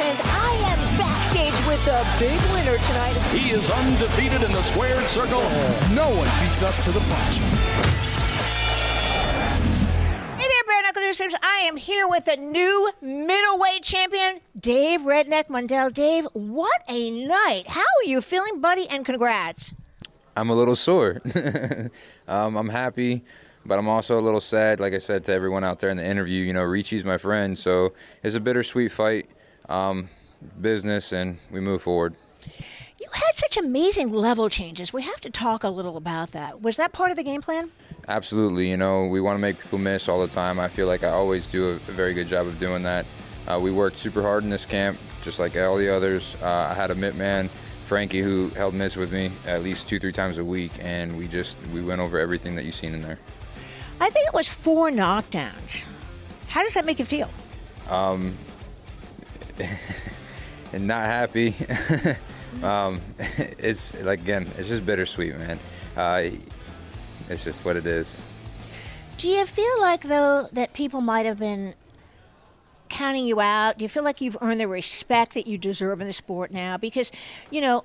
fans. I am backstage with the big winner tonight. He is undefeated in the squared circle. No one beats us to the punch. Hey there, Bare Knuckle News fans. I am here with the new middleweight champion, Dave Redneck Mundell. Dave, what a night. How are you feeling, buddy? And congrats. I'm a little sore. um, I'm happy, but I'm also a little sad. Like I said to everyone out there in the interview, you know, Ricchi's my friend, so it's a bittersweet fight, um, business, and we move forward. You had such amazing level changes. We have to talk a little about that. Was that part of the game plan? Absolutely, you know, we want to make people miss all the time. I feel like I always do a, very good job of doing that. Uh, we worked super hard in this camp, just like all the others. Uh, I had a mitt man Frankie, who held mitts with me at least two, three times a week, and we just we went over everything that you've seen in there. I think it was four knockdowns. How does that make you feel? Um, and not happy. um, it's like again, it's just bittersweet, man. Uh, it's just what it is. Do you feel like though that people might have been counting you out? Do you feel like you've earned the respect that you deserve in the sport now? Because, you know,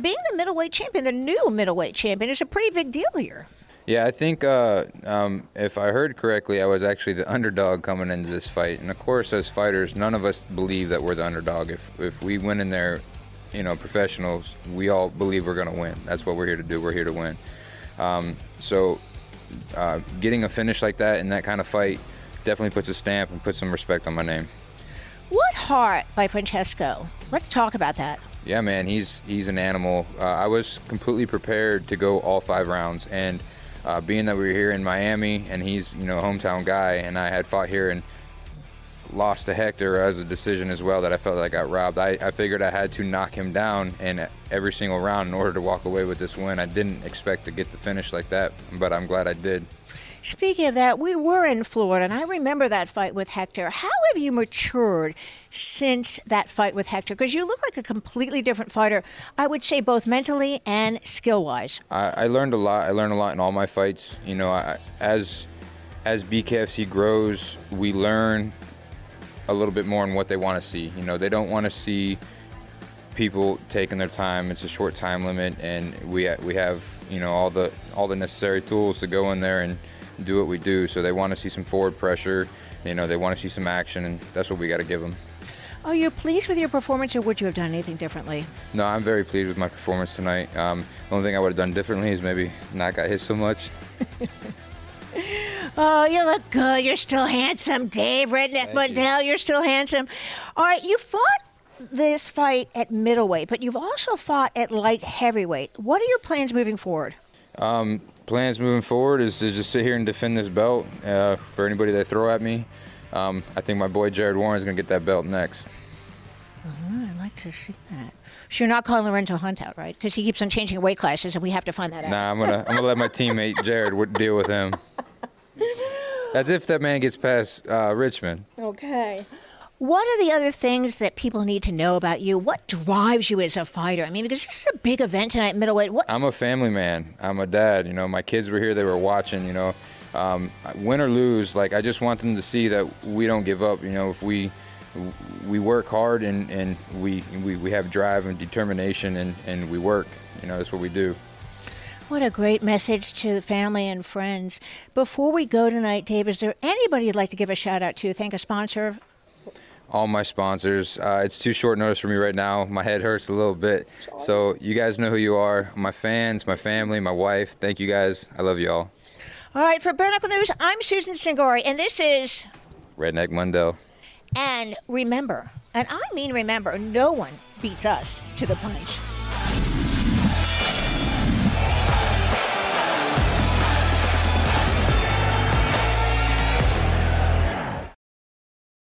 being the middleweight champion, the new middleweight champion, is a pretty big deal here. Yeah, I think uh, um, if I heard correctly, I was actually the underdog coming into this fight. And of course, as fighters, none of us believe that we're the underdog. If if we win in there, you know, professionals, we all believe we're going to win. That's what we're here to do. We're here to win. Um, so, uh, getting a finish like that in that kind of fight definitely puts a stamp and puts some respect on my name. What heart by Francesco? Let's talk about that. Yeah, man, he's he's an animal. Uh, I was completely prepared to go all five rounds, and uh, being that we were here in Miami, and he's you know a hometown guy, and I had fought here and lost to Hector as a decision as well that I felt like I got robbed. I, I figured I had to knock him down in every single round in order to walk away with this win. I didn't expect to get the finish like that, but I'm glad I did. Speaking of that, we were in Florida, and I remember that fight with Hector. How have you matured since that fight with Hector? Because you look like a completely different fighter, I would say, both mentally and skill wise. I, I, learned a lot. I learned a lot in all my fights. You know, I, as as BKFC grows, we learn a little bit more on what they want to see. You know, they don't want to see people taking their time. It's a short time limit, and we we have you know all the all the necessary tools to go in there and do what we do. So they want to see some forward pressure. You know, they want to see some action, and that's what we got to give them. Are you pleased with your performance, or would you have done anything differently? No, I'm very pleased with my performance tonight. Um, the only thing I would have done differently is maybe not got hit so much. oh, you look good. You're still handsome, Dave Redneck Mundell. You. You're still handsome. All right, you fought this fight at middleweight, but you've also fought at light heavyweight. What are your plans moving forward? Um, plans moving forward is to just sit here and defend this belt uh, for anybody they throw at me. Um, I think my boy Jared Warren is going to get that belt next. Uh-huh, I'd like to see that. So you're not calling Lorenzo Hunt out, right? Because he keeps on changing weight classes, and we have to find that out. Nah, I'm gonna I'm gonna let my teammate Jared deal with him. As if that man gets past uh, Richmond. Okay. What are the other things that people need to know about you? What drives you as a fighter? I mean, because this is a big event tonight, middleweight. What? I'm a family man. I'm a dad. You know, my kids were here. They were watching. You know, um, win or lose, like I just want them to see that we don't give up. You know, if we we work hard and, and we, we we have drive and determination and, and we work. You know, that's what we do. What a great message to the family and friends. Before we go tonight, Dave, is there anybody you'd like to give a shout out to? Thank a sponsor all my sponsors. Uh, it's too short notice for me right now. My head hurts a little bit. So you guys know who you are. My fans, my family, my wife. Thank you guys. I love you all. All right, for Bare Knuckle News, I'm Susan Cingari, and this is Redneck Mundell. And remember, and I mean remember, no one beats us to the punch.